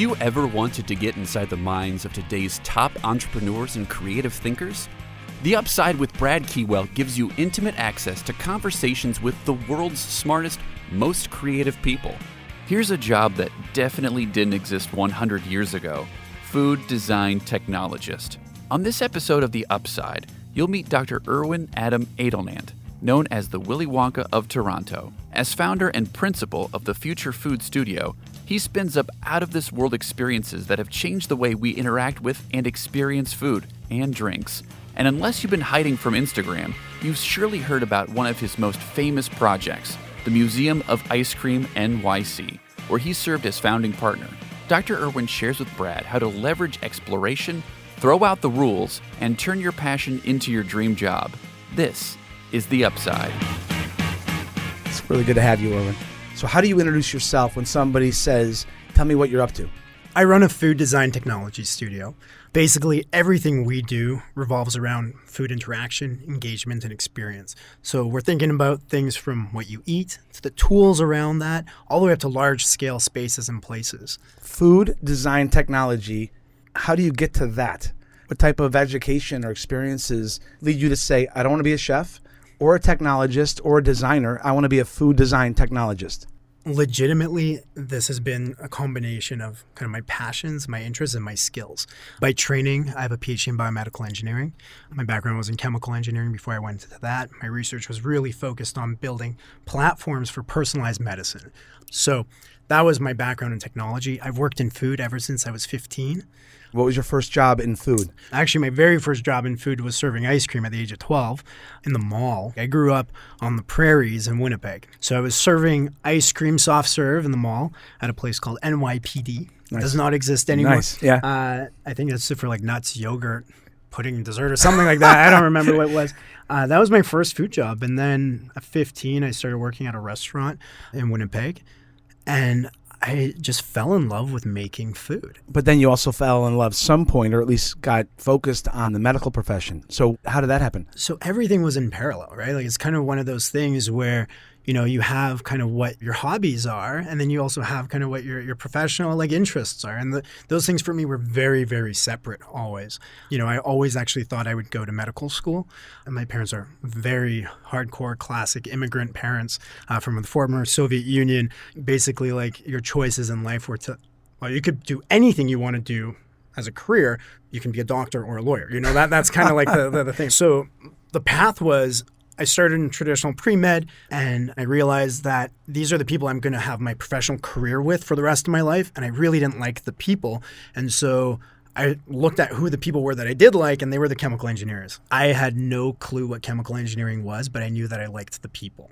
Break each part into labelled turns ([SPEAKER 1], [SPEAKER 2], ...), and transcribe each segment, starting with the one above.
[SPEAKER 1] Have you ever wanted to get inside the minds of today's top entrepreneurs and creative thinkers? The Upside with Brad Keywell gives you intimate access to conversations with the world's smartest, most creative people. Here's a job that definitely didn't exist 100 years ago food design technologist. On this episode of The Upside, you'll meet Dr. Irwin Adam Eydelnant, known as the Willy Wonka of Toronto. As founder and principal of the Future Food Studio, he spins up out of this world experiences that have changed the way we interact with and experience food and drinks. And unless you've been hiding from Instagram, you've surely heard about one of his most famous projects, the Museum of Ice Cream NYC, where he served as founding partner. Dr. Irwin shares with Brad how to leverage exploration, throw out the rules, and turn your passion into your dream job. This is The Upside.
[SPEAKER 2] It's really good to have you, Irwin. So, how do you introduce yourself when somebody says, Tell me what you're up to?
[SPEAKER 3] I run a food design technology studio. Basically, everything we do revolves around food interaction, engagement, and experience. So, we're thinking about things from what you eat to the tools around that, all the way up to large scale spaces and places.
[SPEAKER 2] Food design technology, how do you get to that? What type of education or experiences lead you to say, I don't want to be a chef or a technologist or a designer? I want to be a food design technologist.
[SPEAKER 3] Legitimately this has been a combination of kind of my passions my interests and my skills. By training i have a phd in biomedical engineering. My background was in chemical engineering before i went into that. My research was really focused on building platforms for personalized medicine. So that was my background in technology. I've worked in food ever since i was 15
[SPEAKER 2] what was your first job in food?
[SPEAKER 3] Actually, my very first job in food was serving ice cream at the age of 12 in the mall. I grew up on the prairies in Winnipeg. So I was serving ice cream soft serve in the mall at a place called NYPD. Nice. It does not exist anymore.
[SPEAKER 2] Nice. Yeah. Uh,
[SPEAKER 3] I think it's for like nuts, yogurt, pudding, dessert, or something like that. I don't remember what it was. Uh, that was my first food job. And then at 15, I started working at a restaurant in Winnipeg. And I just fell in love with making food.
[SPEAKER 2] But then you also fell in love some point, or at least got focused on the medical profession. So how did that happen?
[SPEAKER 3] So everything was in parallel, right? Like it's kind of one of those things where you know you have kind of what your hobbies are and then you also have kind of what your, your professional like interests are. And the, those things for me were very very separate always. You know i always actually thought i would go to medical school. And my parents are very hardcore classic immigrant parents uh, from the former soviet union. Basically like your choices in life were to well you could do anything you want to do as a career. You can be a doctor or a lawyer you know that that's kind of like the, the, the thing. So the path was I started in traditional pre med and I realized that these are the people I'm going to have my professional career with for the rest of my life. And I really didn't like the people. And so I looked at who the people were that I did like, and they were the chemical engineers. I had no clue what chemical engineering was, but I knew that I liked the people.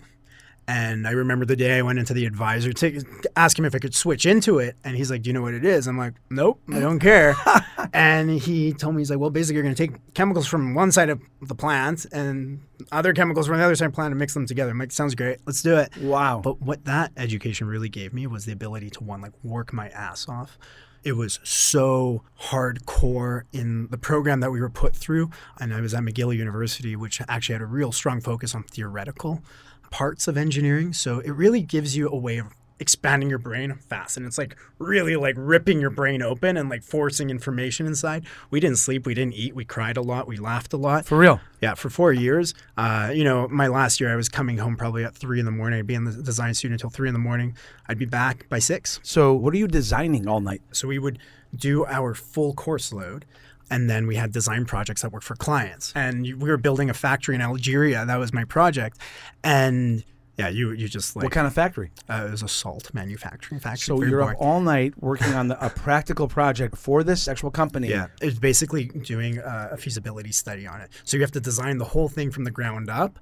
[SPEAKER 3] And I remember the day I went into the advisor to ask him if I could switch into it. And he's like, Do you know what it is? I'm like, Nope, I don't care. and he told me, He's like, Well, basically, you're going to take chemicals from one side of the plant and other chemicals from the other side of the plant and mix them together. I'm like, Sounds great. Let's do it.
[SPEAKER 2] Wow.
[SPEAKER 3] But what that education really gave me was the ability to, one, like work my ass off. It was so hardcore in the program that we were put through. And I was at McGill University, which actually had a real strong focus on theoretical parts of engineering. So it really gives you a way of expanding your brain fast and it's like really like ripping your brain open and like forcing information inside. We didn't sleep we didn't eat we cried a lot we laughed a lot.
[SPEAKER 2] For real?
[SPEAKER 3] Yeah for four years. Uh, you know my last year i was coming home probably at three in the morning. I'd be in the design studio until three in the morning. I'd be back by six.
[SPEAKER 2] So what are you designing all night?
[SPEAKER 3] So we would do our full course load and then we had design projects that worked for clients. And we were building a factory in Algeria. That was my project. And yeah, you you just like
[SPEAKER 2] what kind of factory?
[SPEAKER 3] Uh, it was a salt manufacturing factory.
[SPEAKER 2] So you're up all night working on the, a practical project for this actual company.
[SPEAKER 3] Yeah, it's basically doing a feasibility study on it. So you have to design the whole thing from the ground up,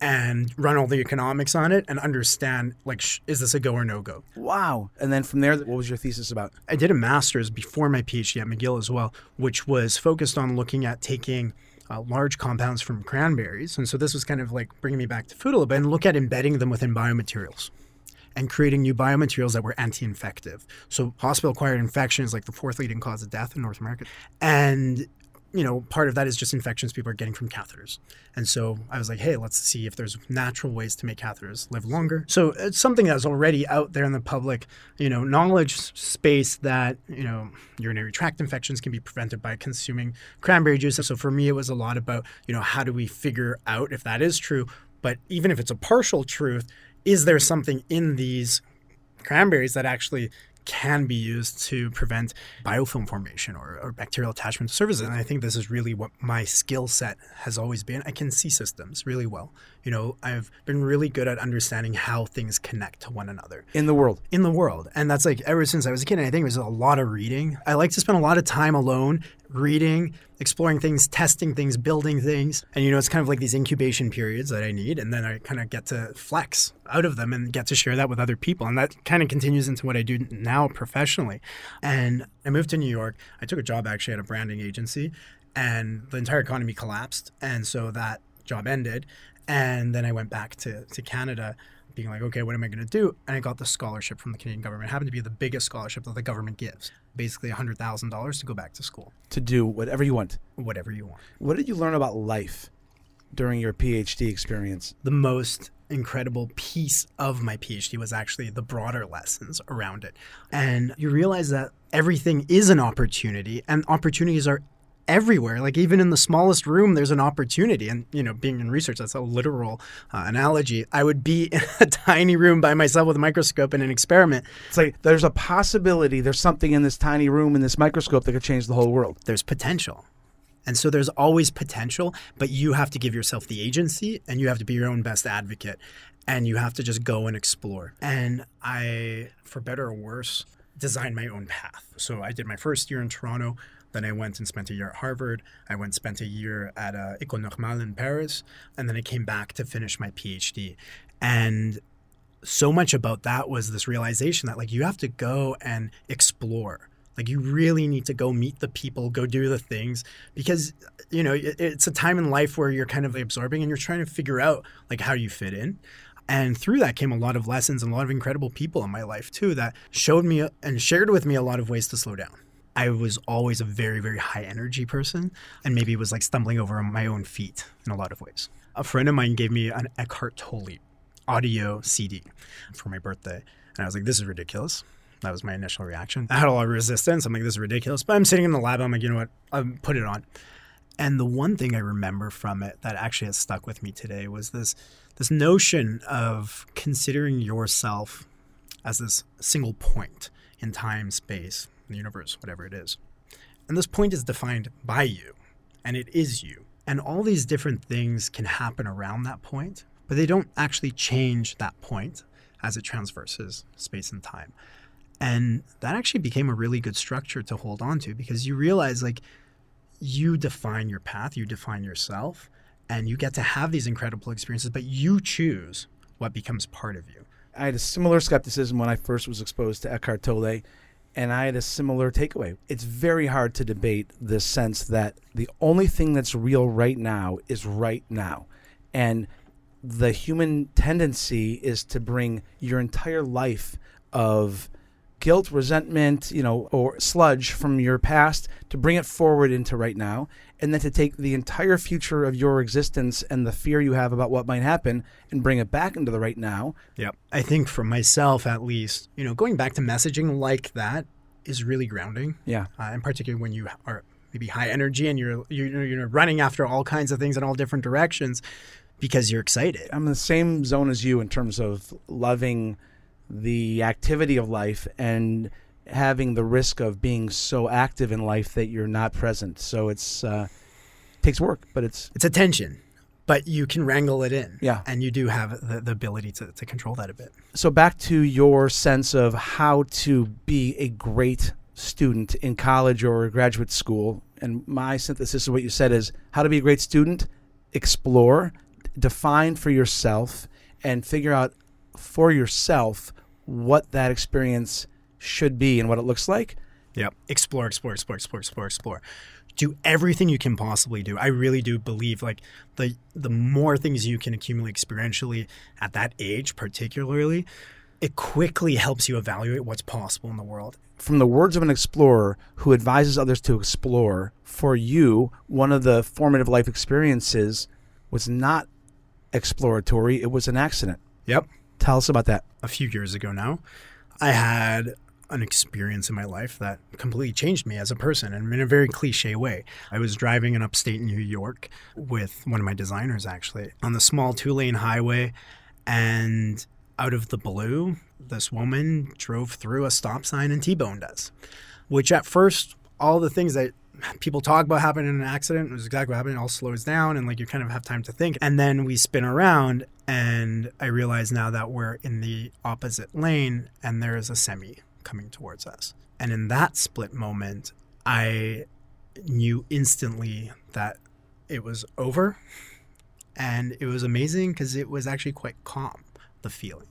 [SPEAKER 3] and run all the economics on it and understand like sh- is this a go or no go?
[SPEAKER 2] Wow. And then from there what was your thesis about?
[SPEAKER 3] I did a master's before my phd at mcgill as well which was focused on looking at taking uh, large compounds from cranberries. And so this was kind of like bringing me back to food a little bit and look at embedding them within biomaterials and creating new biomaterials that were anti-infective. So hospital acquired infection is like the fourth leading cause of death in north america. And you know, part of that is just infections people are getting from catheters. And so I was like, hey, let's see if there's natural ways to make catheters live longer. So it's something that's already out there in the public, you know, knowledge space that, you know, urinary tract infections can be prevented by consuming cranberry juice. So for me, it was a lot about, you know, how do we figure out if that is true? But even if it's a partial truth, is there something in these cranberries that actually can be used to prevent biofilm formation or, or bacterial attachment to surfaces. And I think this is really what my skill set has always been. I can see systems really well. You know, I've been really good at understanding how things connect to one another
[SPEAKER 2] in the world.
[SPEAKER 3] in the world. And that's like ever since I was a kid. And I think it was a lot of reading. I like to spend a lot of time alone reading, exploring things, testing things, building things. And you know, it's kind of like these incubation periods that I need. And then I kind of get to flex out of them and get to share that with other people. And that kind of continues into what I do now professionally. And I moved to New York. I took a job actually at a branding agency and the entire economy collapsed. And so that job ended. And then I went back to, to Canada being like, okay, what am I going to do? And I got the scholarship from the Canadian government. It happened to be the biggest scholarship that the government gives, basically $100,000 to go back to school,
[SPEAKER 2] To do whatever you want.
[SPEAKER 3] whatever you want.
[SPEAKER 2] What did you learn about life during your PhD experience?
[SPEAKER 3] The most incredible piece of my PhD was actually the broader lessons around it. And you realize that everything is an opportunity, and opportunities are everywhere like even in the smallest room there's an opportunity and you know being in research that's a literal uh, analogy i would be in a tiny room by myself with a microscope and an experiment
[SPEAKER 2] It's like there's a possibility there's something in this tiny room in this microscope that could change the whole world.
[SPEAKER 3] there's potential. And so there's always potential, but you have to give yourself the agency and you have to be your own best advocate and you have to just go and explore. And I, for better or worse, designed my own path. So I did my first year in Toronto. Then I went and spent a year at Harvard. I went spent a year at uh, École Normale in Paris. And then I came back to finish my PhD. And so much about that was this realization that like you have to go and explore like you really need to go meet the people go do the things because you know it, it's a time in life where you're kind of absorbing and you're trying to figure out like how you fit in and through that came a lot of lessons and a lot of incredible people in my life too that showed me and shared with me a lot of ways to slow down I was always a very, very high energy person and maybe was like stumbling over my own feet in a lot of ways. A friend of mine gave me an Eckhart Tolle audio CD for my birthday. And I was like, this is ridiculous. That was my initial reaction. I had a lot of resistance. I'm like, this is ridiculous. But I'm sitting in the lab. I'm like, you know what? I'll put it on. And the one thing I remember from it that actually has stuck with me today was this this notion of considering yourself as this single point in time, space, the universe, whatever it is. And this point is defined by you, and it is you. And all these different things can happen around that point, but they don't actually change that point as it transverses space and time. And that actually became a really good structure to hold on to because you realize like you define your path, you define yourself, and you get to have these incredible experiences, but you choose what becomes part of you.
[SPEAKER 2] I had a similar skepticism when I first was exposed to Eckhart Tolle, and I had a similar takeaway. It's very hard to debate this sense that the only thing that's real right now is right now. And the human tendency is to bring your entire life of guilt, resentment, you know, or sludge from your past to bring it forward into right now, and then to take the entire future of your existence and the fear you have about what might happen and bring it back into the right now.
[SPEAKER 3] Yep. I think for myself, at least, you know, going back to messaging like that is really grounding.
[SPEAKER 2] Yeah.
[SPEAKER 3] Uh, and particularly when you are maybe high energy and you're, you're you're running after all kinds of things in all different directions because you're excited.
[SPEAKER 2] I'm in the same zone as you in terms of loving the activity of life and having the risk of being so active in life that you're not present. So it's uh, takes work, but it's
[SPEAKER 3] It's a tension, but you can wrangle it in.
[SPEAKER 2] Yeah.
[SPEAKER 3] And you do have the, the ability to, to control that a bit.
[SPEAKER 2] so back to your sense of how to be a great student in college or graduate school. And my synthesis of what you said is how to be a great student, explore, define for yourself, and figure out for yourself what that experience should be and what it looks like.
[SPEAKER 3] Yep. Explore, explore, explore, explore, explore, explore. Do everything you can possibly do. I really do believe like the the more things you can accumulate experientially at that age, particularly, it quickly helps you evaluate what's possible in the world.
[SPEAKER 2] From the words of an explorer who advises others to explore, for you, one of the formative life experiences was not exploratory, it was an accident.
[SPEAKER 3] Yep.
[SPEAKER 2] Tell us about that.
[SPEAKER 3] A few years ago now, I had an experience in my life that completely changed me as a person and in a very cliche way. I was driving in upstate New York with one of my designers actually on the small two lane highway and out of the blue, this woman drove through a stop sign and T boned us, which at first, all the things that people talk about happening in an accident it was exactly what happened. It all slows down and like you kind of have time to think. And then we spin around and I realize now that we're in the opposite lane and there is a semi coming towards us. And in that split moment, I knew instantly that it was over. And it was amazing because it was actually quite calm, the feeling.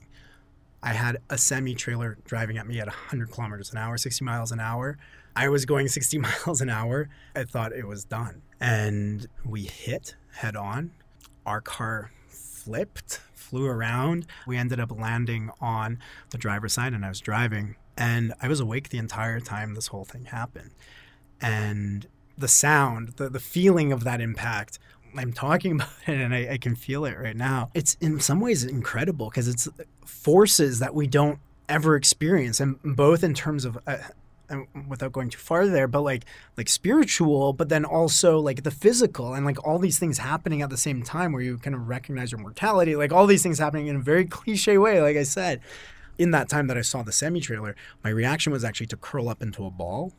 [SPEAKER 3] I had a semi trailer driving at me at 100 kilometers an hour, 60 miles an hour. I was going 60 miles an hour. I thought it was done. And we hit head on. Our car flipped, flew around. We ended up landing on the driver's side, and I was driving. And I was awake the entire time this whole thing happened. And the sound, the, the feeling of that impact, I'm talking about it and I, I can feel it right now. It's in some ways incredible because it's forces that we don't ever experience, and both in terms of. Uh, without going too far there but like like spiritual but then also like the physical and like all these things happening at the same time where you kind of recognize your mortality like all these things happening in a very cliche way like i said in that time that I saw the semi trailer, my reaction was actually to curl up into a ball.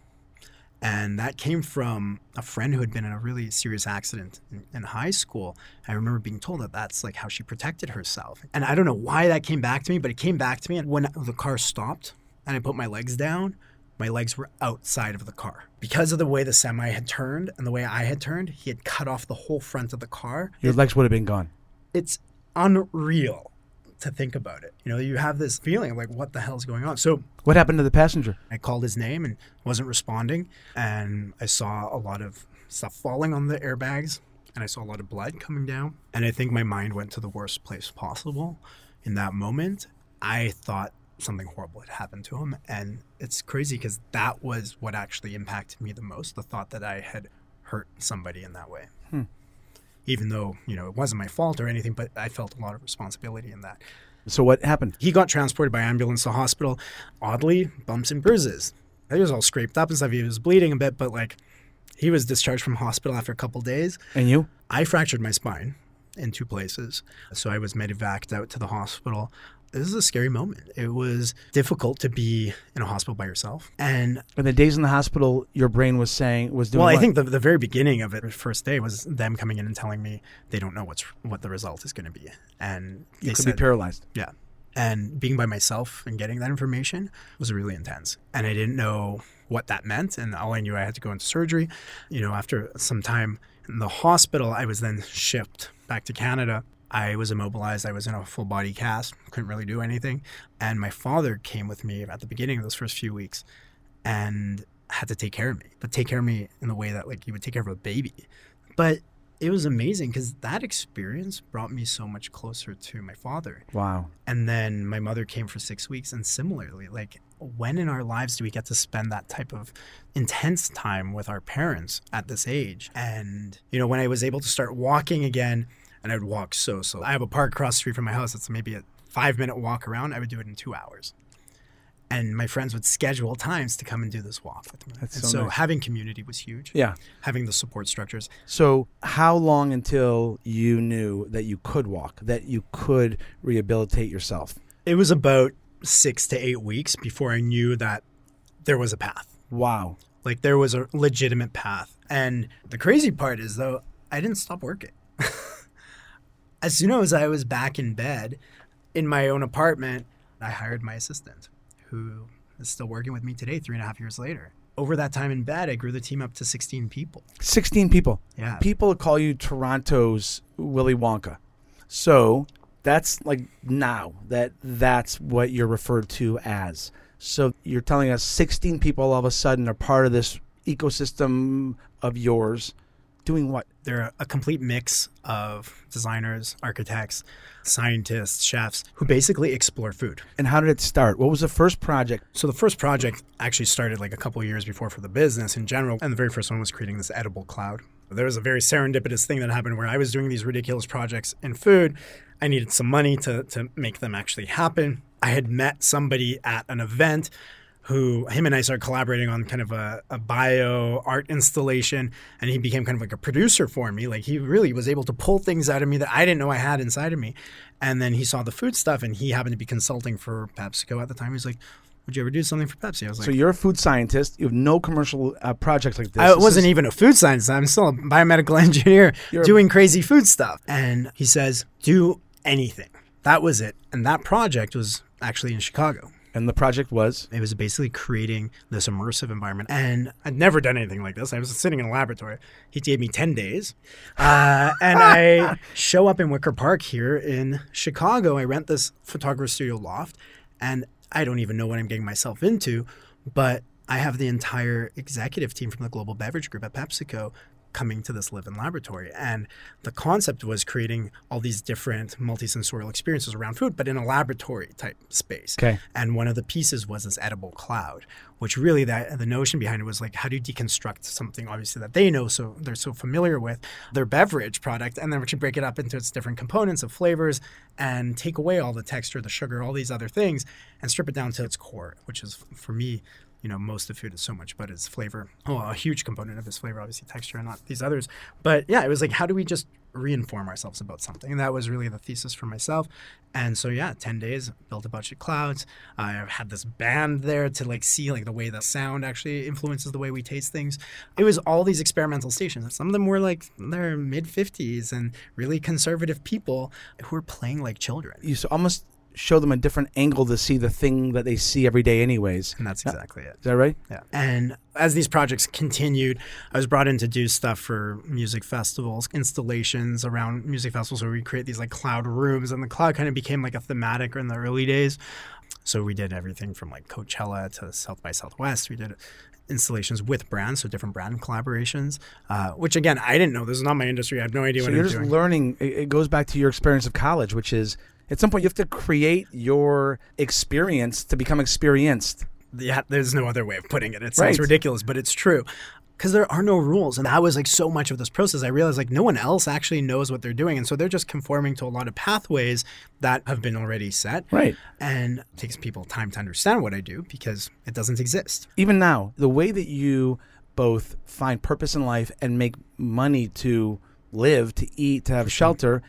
[SPEAKER 3] And that came from a friend who had been in a really serious accident in, in, high school. I remember being told that that's like how she protected herself. And I don't know why that came back to me, but it came back to me. And when the car stopped and I put my legs down, my legs were outside of the car. Because of the way the semi had turned and the way I had turned, he had cut off the whole front of the car.
[SPEAKER 2] Your legs would have been gone.
[SPEAKER 3] It's unreal to think about it. You know, you have this feeling like, what the hell's going on? So,
[SPEAKER 2] what happened to the passenger?
[SPEAKER 3] I called his name and wasn't responding. And I saw a lot of stuff falling on the airbags and I saw a lot of blood coming down. And I think my mind went to the worst place possible in that moment. I thought something horrible had happened to him. And it's crazy because that was what actually impacted me the most the thought that I had hurt somebody in that way. Hmm even though you know it wasn't my fault or anything but i felt a lot of responsibility in that.
[SPEAKER 2] So what happened?
[SPEAKER 3] He got transported by ambulance to hospital. Oddly bumps and bruises. He was all scraped up and stuff. He was bleeding a bit but like he was discharged from hospital after a couple days.
[SPEAKER 2] And you?
[SPEAKER 3] I fractured my spine in two places. So i was medevaced out to the hospital this is a scary moment. It was difficult to be in a hospital by yourself. And
[SPEAKER 2] in the days in the hospital, your brain was saying was doing.
[SPEAKER 3] Well,
[SPEAKER 2] what?
[SPEAKER 3] I think the, the very beginning of it, the first day, was them coming in and telling me they don't know what's what the result is going to be, and
[SPEAKER 2] you could
[SPEAKER 3] said,
[SPEAKER 2] be paralyzed.
[SPEAKER 3] Yeah, and being by myself and getting that information was really intense, and I didn't know what that meant, and all I knew I had to go into surgery. You know, after some time in the hospital, I was then shipped back to Canada I was immobilized. I was in a full body cast, couldn't really do anything. And my father came with me at the beginning of those first few weeks and had to take care of me, but take care of me in the way that like he would take care of a baby. But it was amazing because that experience brought me so much closer to my father.
[SPEAKER 2] Wow.
[SPEAKER 3] And then my mother came for six weeks. And similarly, like, when in our lives do we get to spend that type of intense time with our parents at this age? And, you know, when I was able to start walking again, and I'd walk so slow. I have a park across the street from my house. It's maybe a five minute walk around. I would do it in two hours. And my friends would schedule times to come and do this walk with me.
[SPEAKER 2] That's
[SPEAKER 3] and
[SPEAKER 2] so
[SPEAKER 3] so
[SPEAKER 2] nice.
[SPEAKER 3] having community was huge.
[SPEAKER 2] Yeah.
[SPEAKER 3] Having the support structures.
[SPEAKER 2] So, how long until you knew that you could walk, that you could rehabilitate yourself?
[SPEAKER 3] It was about six to eight weeks before I knew that there was a path.
[SPEAKER 2] Wow.
[SPEAKER 3] Like there was a legitimate path. And the crazy part is, though, I didn't stop working. as soon as I was back in bed in my own apartment, I hired my assistant, who is still working with me today, three and a half years later. Over that time in bed, I grew the team up to 16 people.
[SPEAKER 2] 16 people.
[SPEAKER 3] Yeah.
[SPEAKER 2] People call you Toronto's Willy Wonka. So, that's like now that that's what you're referred to as. So, you're telling us 16 people all of a sudden are part of this ecosystem of yours doing what?
[SPEAKER 3] They're a complete mix of designers, architects, scientists, chefs who basically explore food.
[SPEAKER 2] And how did it start? What was the first project?
[SPEAKER 3] So the first project actually started like a couple years before for the business in general, and the very first one was creating this edible cloud. There was a very serendipitous thing that happened where I was doing these ridiculous projects in food. I needed some money to to make them actually happen. I had met somebody at an event who him and I started collaborating on kind of a, a, bio art installation, and he became kind of like a producer for me. Like he really was able to pull things out of me that I didn't know I had inside of me. And then he saw the food stuff, and he happened to be consulting for PepsiCo at the time. He's like, "Would you ever do something for Pepsi?" I was like,
[SPEAKER 2] So you're a food scientist. You have no commercial uh, projects like this.
[SPEAKER 3] I
[SPEAKER 2] This
[SPEAKER 3] wasn't
[SPEAKER 2] is-
[SPEAKER 3] even a food scientist. I'm still a biomedical engineer
[SPEAKER 2] You're a-
[SPEAKER 3] doing crazy food stuff. And he says, do anything. That was it. And that project was actually in Chicago.
[SPEAKER 2] And the project was
[SPEAKER 3] It was basically creating this immersive environment. And I'd never done anything like this. I was sitting in a laboratory. He gave me 10 days. Uh, and I show up in Wicker Park here in Chicago. I rent this photographer studio loft. And I don't even know what I'm getting myself into. But I have the entire executive team from the Global Beverage Group at PepsiCo coming to this live-in laboratory and the concept was creating all these different multisensorial experiences around food but in a laboratory type space
[SPEAKER 2] Okay.
[SPEAKER 3] and one of the pieces was this edible cloud which really that the notion behind it was like how do you deconstruct something obviously that they know so they're so familiar with their beverage product and then we break it up into its different components of flavors and take away all the texture the sugar all these other things and strip it down to its core which is for me you know, most of food is so much, but it's flavor. Oh, a huge component of its flavor, obviously texture, and not these others. But yeah, it was like, how do we just reinform ourselves about something? And that was really the thesis for myself. And so yeah, ten days, built a bunch of clouds. I had this band there to like see like the way the sound actually influences the way we taste things. It was all these experimental stations. Some of them were like they're mid fifties and really conservative people who were playing like children.
[SPEAKER 2] you s- almost show them a different angle to see the thing that they see every day, anyways.
[SPEAKER 3] And that's exactly it.
[SPEAKER 2] Is that right?
[SPEAKER 3] Yeah. And as these projects continued, I was brought in to do stuff for music festivals, installations around music festivals where we create these like cloud rooms. And the cloud kind of became like a thematic in the early days. So we did everything from like Coachella to South by Southwest. We did installations with brands, so different brand collaborations, uh, which again, I didn't know. This is not my industry. I have no idea
[SPEAKER 2] So
[SPEAKER 3] what
[SPEAKER 2] you're
[SPEAKER 3] I'm
[SPEAKER 2] just
[SPEAKER 3] doing.
[SPEAKER 2] learning. It, it goes back to your experience of college, which is at some point you have to create your experience to become experienced.
[SPEAKER 3] yeah, there's no other way of putting it. It sounds
[SPEAKER 2] Right.
[SPEAKER 3] ridiculous, but it's true. Because there are no rules. And that was like so much of this process. I realized like no one else actually knows what they're doing. And so they're just conforming to a lot of pathways that have been already set.
[SPEAKER 2] Right.
[SPEAKER 3] And it takes people time to understand what I do because it doesn't exist.
[SPEAKER 2] Even now, the way that you both find purpose in life and make money to live, to eat, to have shelter,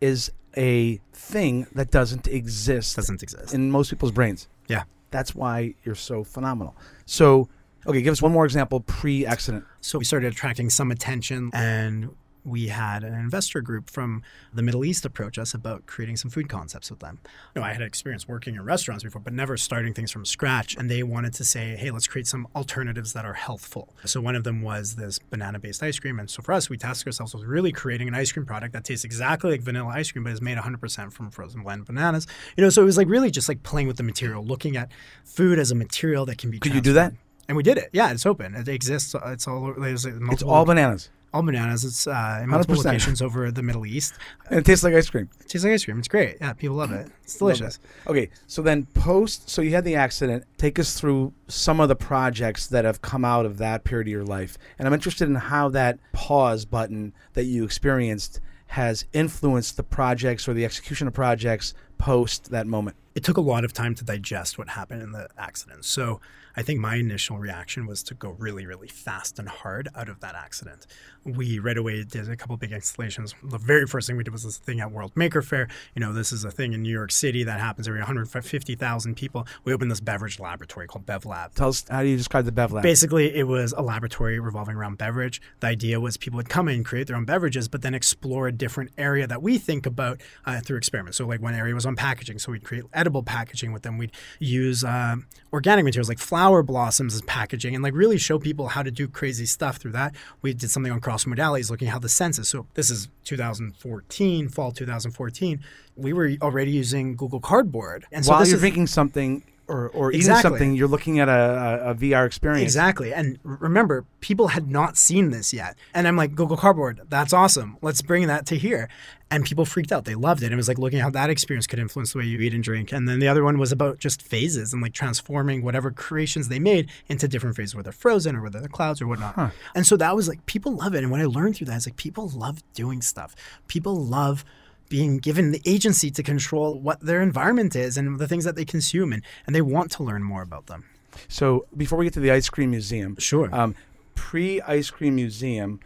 [SPEAKER 2] is a thing that doesn't exist
[SPEAKER 3] doesn't exist.
[SPEAKER 2] in most people's brains.
[SPEAKER 3] yeah.
[SPEAKER 2] That's why you're so phenomenal. So, okay, give us one more example pre-accident.
[SPEAKER 3] So we started attracting some attention and we had an investor group from the Middle East approach us about creating some food concepts with them. You know, I had experience working in restaurants before, but never starting things from scratch. And they wanted to say, hey, let's create some alternatives that are healthful. So one of them was this banana based ice cream. And so for us, we tasked ourselves with really creating an ice cream product that tastes exactly like vanilla ice cream, but is made 100% from frozen blend bananas. You know, so it was like really just like playing with the material, looking at food as a material that can be
[SPEAKER 2] Could you do that?
[SPEAKER 3] And we did it. Yeah, it's open. It exists. It's all.
[SPEAKER 2] It's all bananas.
[SPEAKER 3] All bananas. It's uh, in multiple
[SPEAKER 2] 100%.
[SPEAKER 3] locations over the Middle East.
[SPEAKER 2] And it tastes like ice cream.
[SPEAKER 3] It tastes like ice cream. It's great. Yeah, people love it. It's delicious.
[SPEAKER 2] Okay, so then post, so you had the accident. Take us through some of the projects that have come out of that period of your life. And I'm interested in how that pause button that you experienced has influenced the projects or the execution of projects post that moment.
[SPEAKER 3] It took a lot of time to digest what happened in the accident. So I think my initial reaction was to go really, really fast and hard out of that accident. We right away did a couple big installations. The very first thing we did was this thing at World Maker Faire. You know, this is a thing in New York City that happens every 150,000 people. We opened this beverage laboratory called Bev Lab.
[SPEAKER 2] Tell us, how do you describe the Bev Lab?
[SPEAKER 3] Basically, it was a laboratory revolving around beverage. The idea was people would come in, create their own beverages, but then explore a different area that we think about uh, through experiments. So, like one area was on packaging. So, we'd create edible packaging with them. We'd use uh, organic materials like flower blossoms as packaging and like really show people how to do crazy stuff through that. We did something on cross modalities, looking at how the census. So, this is 2014, fall 2014. We were already using Google Cardboard. And so
[SPEAKER 2] While you're
[SPEAKER 3] is,
[SPEAKER 2] drinking something or, or eating
[SPEAKER 3] Exactly.
[SPEAKER 2] something, you're looking at a, a, VR experience.
[SPEAKER 3] Exactly. And remember, people had not seen this yet. And I'm like, Google Cardboard, that's awesome. Let's bring that to here. And people freaked out. They loved it. It was like looking at how that experience could influence the way you eat and drink. And then the other one was about just phases and like transforming whatever creations they made into different phases, whether frozen or whether they're clouds or whatnot. And so that was like, people love it. And when I learned through that, it's like, people love doing stuff. People love being given the agency to control what their environment is and the things that they consume. And, and they want to learn more about them.
[SPEAKER 2] So before we get to the ice cream museum,
[SPEAKER 3] Sure.
[SPEAKER 2] um, pre ice cream museum,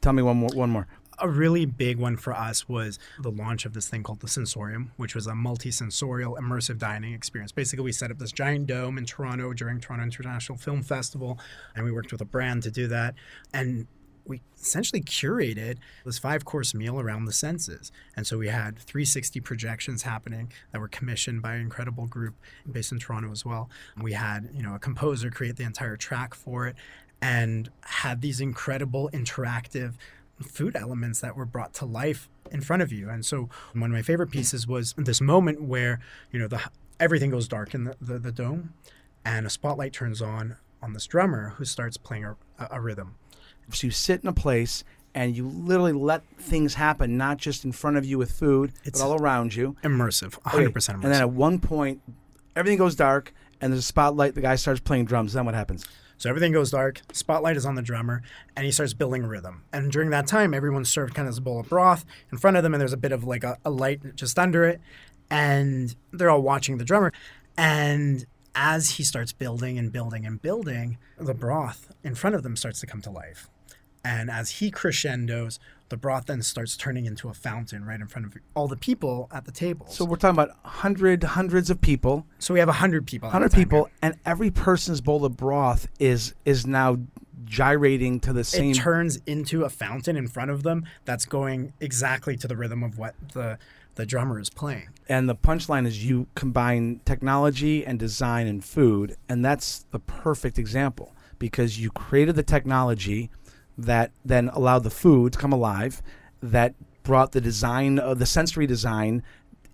[SPEAKER 2] tell me one more. One more.
[SPEAKER 3] a really big one for us was the launch of this thing called the Sensorium, which was a multi-sensorial immersive dining experience. Basically, we set up this giant dome in Toronto during Toronto International Film Festival, and we worked with a brand to do that. And we essentially curated this five-course meal around the senses. And so we had 360 projections happening that were commissioned by an incredible group based in Toronto as well. We had, you know, a composer create the entire track for it and had these incredible interactive food elements that were brought to life in front of you. And so one of my favorite pieces was this moment where, you know, the everything goes dark in the, the, the dome and a spotlight turns on on this drummer who starts playing a, a rhythm.
[SPEAKER 2] So you sit in a place and you literally let things happen, not just in front of you with food,
[SPEAKER 3] It's-
[SPEAKER 2] but all around you.
[SPEAKER 3] Immersive, 100%
[SPEAKER 2] Okay,
[SPEAKER 3] immersive.
[SPEAKER 2] And then at one point, everything goes dark, and there's a spotlight. The guy starts playing drums. Then what happens?
[SPEAKER 3] So everything goes dark. Spotlight is on the drummer, and he starts building rhythm. And during that time, everyone's served kind of this bowl of broth in front of them, and there's a bit of like a, a light just under it, and they're all watching the drummer. And as he starts building and building and building, the broth in front of them starts to come to life. And as he crescendos, the broth then starts turning into a fountain right in front of all the people at the table.
[SPEAKER 2] So we're talking about hundred, hundreds of people,
[SPEAKER 3] so we have 100 people.
[SPEAKER 2] hundred people,
[SPEAKER 3] here.
[SPEAKER 2] and every person's bowl of broth is is now gyrating to the same.
[SPEAKER 3] it turns into a fountain in front of them that's going exactly to the rhythm of what the the drummer is playing.
[SPEAKER 2] and the punchline is you combine technology and design and food, and that's the perfect example because you created the technology that then allowed the food to come alive, that brought the design of the sensory design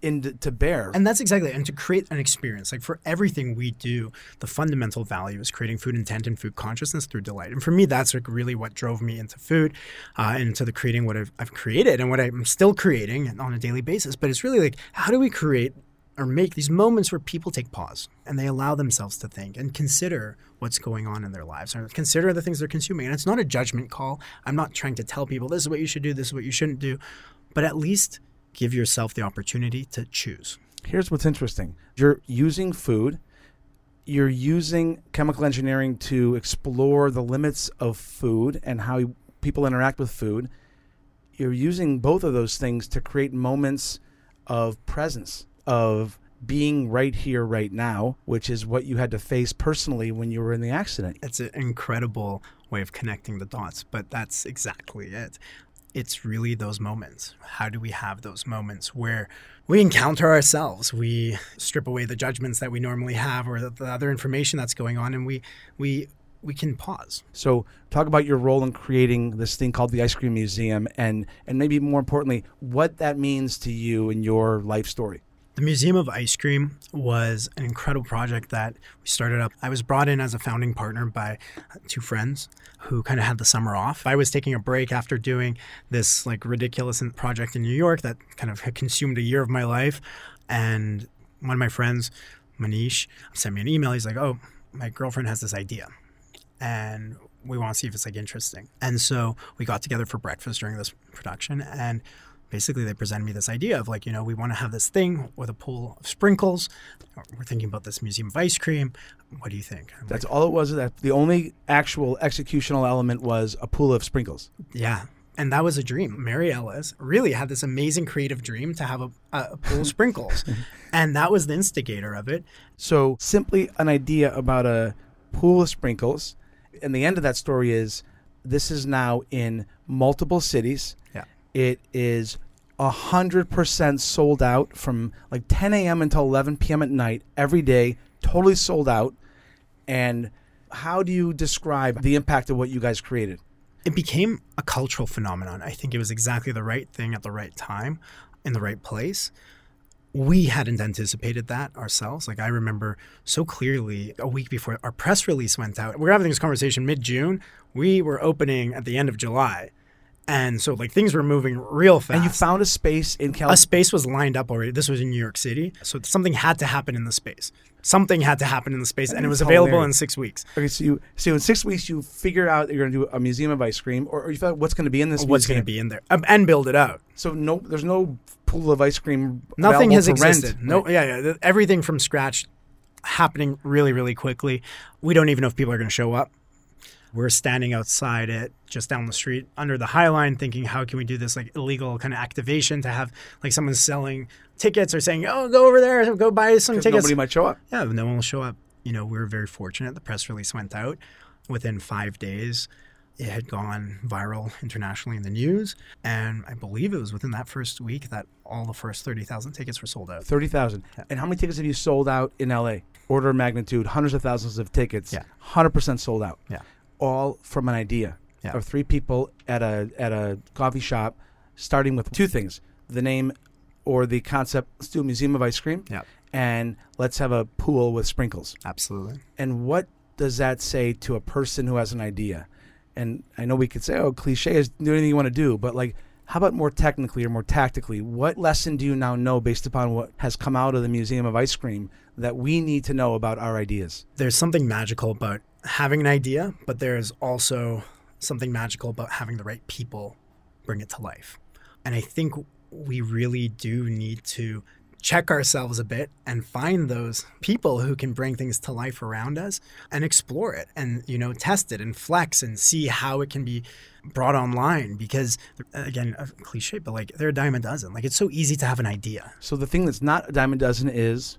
[SPEAKER 2] into to bear.
[SPEAKER 3] And that's exactly and to create an experience. Like for everything we do, the fundamental value is creating food intent and food consciousness through delight. And for me, that's like really what drove me into food, uh, into the creating what I've, I've created and what I'm still creating on a daily basis. But it's really like how do we create or make these moments where people take pause and they allow themselves to think and consider what's going on in their lives or consider the things they're consuming. And it's not a judgment call. I'm not trying to tell people this is what you should do, this is what you shouldn't do, but at least give yourself the opportunity to choose.
[SPEAKER 2] Here's what's interesting you're using food, you're using chemical engineering to explore the limits of food and how people interact with food. You're using both of those things to create moments of presence, of being right here, right now, which is what you had to face personally when you were in the accident.
[SPEAKER 3] It's an incredible way of connecting the dots, but that's exactly it. It's really those moments. How do we have those moments where we encounter ourselves? We strip away the judgments that we normally have or the, the other information that's going on and we we we can pause.
[SPEAKER 2] So, talk about your role in creating this thing called the Ice Cream Museum, and and maybe more importantly, what that means to you in your life story.
[SPEAKER 3] The Museum of Ice Cream was an incredible project that we started up. I was brought in as a founding partner by two friends who kind of had the summer off. I was taking a break after doing this like ridiculous project in New York that kind of had consumed a year of my life. And one of my friends, Manish, sent me an email. He's like, "Oh, my girlfriend has this idea." And we want to see if it's like interesting. And so we got together for breakfast during this production and basically they presented me this idea of like you know we want to have this thing with a pool of sprinkles we're thinking about this museum of ice cream what do you think I'm
[SPEAKER 2] That's
[SPEAKER 3] like,
[SPEAKER 2] all it was. That the only actual executional element was a pool of sprinkles.
[SPEAKER 3] yeah and that was a dream maryellis really had this amazing creative dream to have a, a pool of sprinkles and that was the instigator of it
[SPEAKER 2] So simply an idea about a pool of sprinkles, and the end of that story is this is now in multiple cities.
[SPEAKER 3] yeah
[SPEAKER 2] It is a hundred percent sold out from like 10 a.m. until 11 p.m. at night every day, totally sold out. And how do you describe the impact of what you guys created?
[SPEAKER 3] it became a cultural phenomenon. I think it was exactly the right thing at the right time, in the right place. we hadn't anticipated that ourselves. Like I remember so clearly a week before our press release went out. We were having this conversation mid June. We were opening at the end of July. And so like things were moving real fast.
[SPEAKER 2] And you found a space in
[SPEAKER 3] a space was lined up already. This was in New York City. So something had to happen in the space. Something had to happen in the space and it was available
[SPEAKER 2] hilarious.
[SPEAKER 3] in 6 weeks.
[SPEAKER 2] Okay, so you so in six weeks you figure out that you're going to do a museum of ice cream, or, or you figure out what's going to be in this.
[SPEAKER 3] What's going to be in there um, and build it out.
[SPEAKER 2] So no, there's no pool of ice cream.
[SPEAKER 3] Nothing has
[SPEAKER 2] to rent.
[SPEAKER 3] existed. No, yeah, yeah. Everything from scratch happening really, really quickly. We don't even know if people are going to show up. We're standing outside it just down the street under the High Line thinking, how can we do this like illegal kind of activation to have like someone selling tickets or saying, oh, go over there, go buy some tickets.
[SPEAKER 2] Nobody might show up.
[SPEAKER 3] yeah, no one will show up. You know, we were very fortunate. The press release went out within five days. It had gone viral internationally in the news. And I believe it was within that first week that all the first 30,000 tickets were sold out.
[SPEAKER 2] Thirty thousand. And how many tickets have you sold out in LA? Order of magnitude, hundreds of thousands of tickets.
[SPEAKER 3] Yeah.
[SPEAKER 2] Hundred percent sold out.
[SPEAKER 3] Yeah.
[SPEAKER 2] All from an idea
[SPEAKER 3] Yeah.
[SPEAKER 2] of three people at a at a coffee shop, starting with two things: the name or the concept. Let's do a museum of ice cream.
[SPEAKER 3] Yeah.
[SPEAKER 2] And let's have a pool with sprinkles.
[SPEAKER 3] Absolutely.
[SPEAKER 2] And what does that say to a person who has an idea? And I know we could say, oh, cliche is do anything you want to do, but like, how about more technically or more tactically? What lesson do you now know based upon what has come out of the Museum of Ice Cream that we need to know about our ideas?
[SPEAKER 3] There's something magical about having an idea, but there's also something magical about having the right people bring it to life. And I think we really do need to check ourselves a bit and find those people who can bring things to life around us and explore it and you know test it and flex and see how it can be brought online. Because again cliche but like they're a dime a dozen. Like it's so easy to have an idea.
[SPEAKER 2] So the thing that's not a dime a dozen is,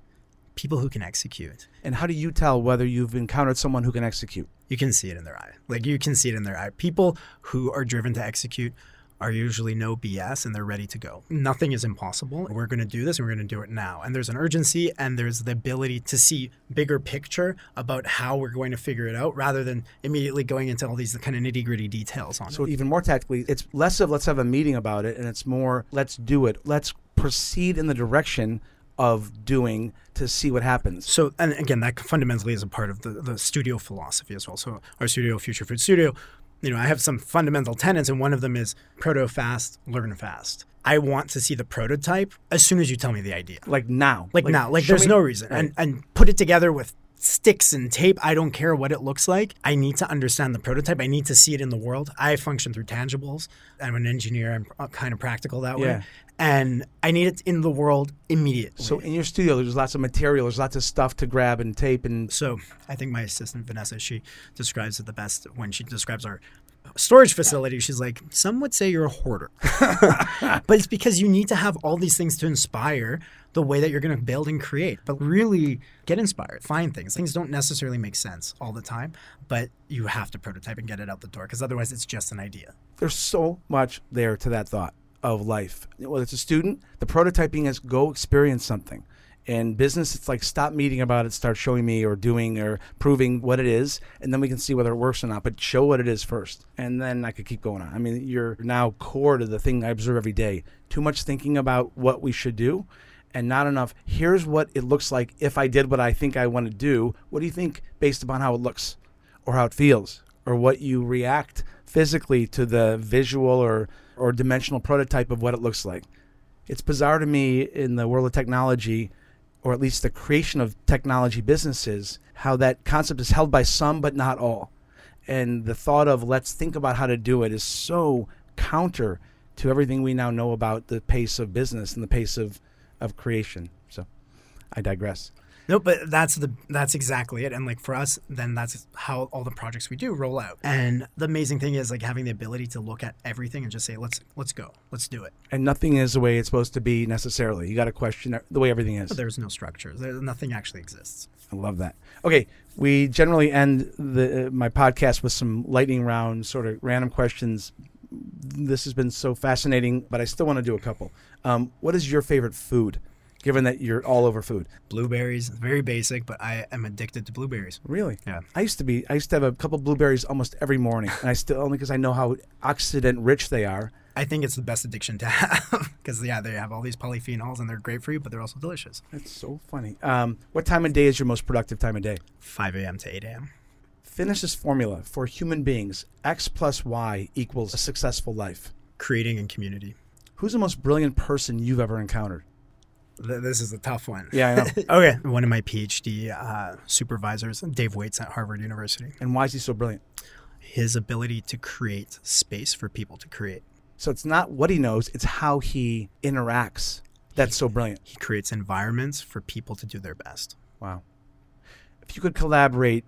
[SPEAKER 3] people who can execute
[SPEAKER 2] and how do you tell whether you've encountered someone who can execute?
[SPEAKER 3] you can see it in their eye. Like you can see it in their eye. People who are driven to execute are usually no BS and they're ready to go. Nothing is impossible. We're going to do this and we're going to do it now. And there's an urgency and there's the ability to see bigger picture about how we're going to figure it out rather than immediately going into all these kind of nitty gritty details on
[SPEAKER 2] So
[SPEAKER 3] it.
[SPEAKER 2] even more tactically, it's less of let's have a meeting about it, and it's more let's do it. Let's proceed in the direction of doing to see what happens.
[SPEAKER 3] So, and again, that fundamentally is a part of the, the studio philosophy as well. So, our studio, Future Food Studio, you know, I have some fundamental tenets, and one of them is proto fast, learn fast. I want to see the prototype as soon as you tell me the idea.
[SPEAKER 2] Like now,
[SPEAKER 3] Like, now, like there's
[SPEAKER 2] me-
[SPEAKER 3] no reason. And and put it together with sticks and tape. I don't care what it looks like. I need to understand the prototype. I need to see it in the world. I function through tangibles. I'm an engineer. I'm kind of practical that
[SPEAKER 2] Yeah.
[SPEAKER 3] way. And I need it in the world immediately.
[SPEAKER 2] So in your studio, there's lots of material, there's lots of stuff to grab and tape, and
[SPEAKER 3] So I think my assistant Vanessa, she describes it the best when she describes our storage facility. She's like, some would say you're a hoarder, but it's because you need to have all these things to inspire the way that you're going to build and create. But really get inspired, find things. Things don't necessarily make sense all the time, but you have to prototype and get it out the door because otherwise it's just an idea.
[SPEAKER 2] there's so much there to that thought of life. Whether it's a student, the prototyping is go experience something. In business, it's like stop meeting about it, start showing me or doing or proving what it is, and then we can see whether it works or not. But show what it is first, and then I could keep going on. I mean, you're now core to the thing I observe every day. Too much thinking about what we should do, and not enough. Here's what it looks like if I did what I think I want to do. What do you think based upon how it looks, or how it feels, or what you react physically to the visual or or dimensional prototype of what it looks like? It's bizarre to me in the world of technology, or at least the creation of technology businesses, how that concept is held by some but not all. And the thought of let's think about how to do it is so counter to everything we now know about the pace of business and the pace of, of creation. So I digress.
[SPEAKER 3] No, but that's the that's exactly it. And like for us, then that's how all the projects we do roll out. And the amazing thing is like having the ability to look at everything and just say, let's let's go, let's do it.
[SPEAKER 2] And nothing is the way it's supposed to be necessarily. You got to question the way everything is.
[SPEAKER 3] But there's no structure. There, nothing actually exists.
[SPEAKER 2] I love that. Okay, we generally end the uh, my podcast with some lightning round, sort of random questions. This has been so fascinating, but I still want to do a couple. Um, what is your favorite food? Given that you're all over food,
[SPEAKER 3] Blueberries, very basic, but I am addicted to blueberries.
[SPEAKER 2] really?
[SPEAKER 3] Yeah.
[SPEAKER 2] I used to be. I used to have a couple blueberries almost every morning, and I still only because I know how oxidant rich they are.
[SPEAKER 3] I think it's the best addiction to have because yeah, they have all these polyphenols and they're great for you, but they're also delicious.
[SPEAKER 2] That's so funny. Um, what time of day is your most productive time of day?
[SPEAKER 3] 5 a.m. to 8 a.m.
[SPEAKER 2] Finish this formula for human beings: X plus Y equals a successful life.
[SPEAKER 3] Creating in community.
[SPEAKER 2] Who's the most brilliant person you've ever encountered?
[SPEAKER 3] Th- This is a tough one.
[SPEAKER 2] Yeah, I know.
[SPEAKER 3] Okay. One of my PhD uh, supervisors, Dave Weitz at Harvard University,
[SPEAKER 2] and why is he so brilliant?
[SPEAKER 3] his ability to create space for people to create.
[SPEAKER 2] So it's not what he knows; it's how he interacts. That's so brilliant.
[SPEAKER 3] He creates environments for people to do their best.
[SPEAKER 2] Wow. If you could collaborate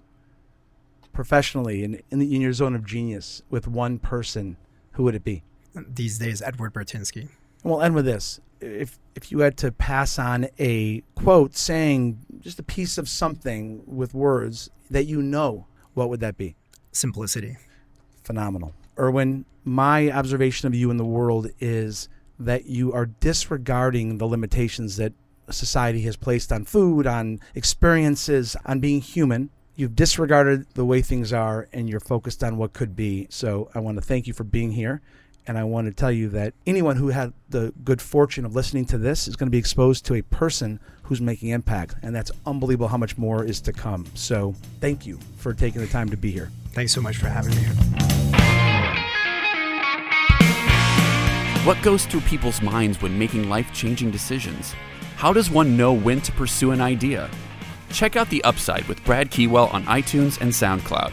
[SPEAKER 2] professionally in, in, the, in your zone of genius with one person, who would it be?
[SPEAKER 3] These days, Edward Burtynsky.
[SPEAKER 2] And we'll end with this. If, if you had to pass on a quote saying just a piece of something with words that you know, what would that be?
[SPEAKER 3] Simplicity.
[SPEAKER 2] Phenomenal. Irwin, my observation of you in the world is that you are disregarding the limitations that society has placed on food, on experiences, on being human. You've disregarded the way things are and you're focused on what could be. So I want to thank you for being here. And I want to tell you that anyone who had the good fortune of listening to this is going to be exposed to a person who's making impact. And that's unbelievable how much more is to come. So thank you for taking the time to be here.
[SPEAKER 3] Thanks so much for having me.
[SPEAKER 1] What goes through people's minds when making life changing decisions? How does one know when to pursue an idea? Check out The Upside with Brad Keywell on iTunes and SoundCloud.